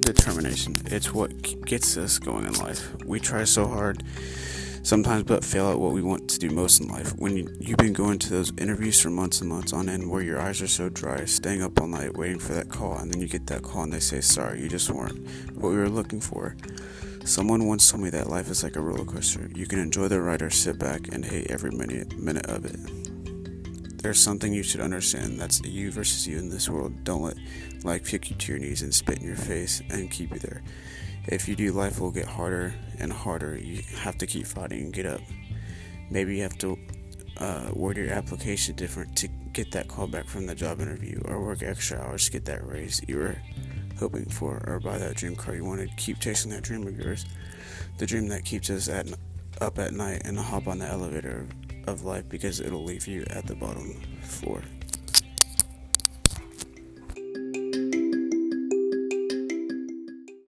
determination. It's what gets us going in life. We try so hard sometimes, but fail at what we want to do most in life. When you, you've been going to those interviews for months and months on end where your eyes are so dry, staying up all night waiting for that call, and then you get that call and they say, Sorry, you just weren't what we were looking for. Someone once told me that life is like a roller coaster. You can enjoy the ride or sit back and hate every minute, minute of it. There's something you should understand that's you versus you in this world. Don't let life kick you to your knees and spit in your face and keep you there. If you do, life will get harder and harder. You have to keep fighting and get up. Maybe you have to uh, word your application different to get that call back from the job interview, or work extra hours to get that raise you were hoping for, or buy that dream car you wanted. Keep chasing that dream of yours, the dream that keeps us at up at night and hop on the elevator of life because it'll leave you at the bottom floor.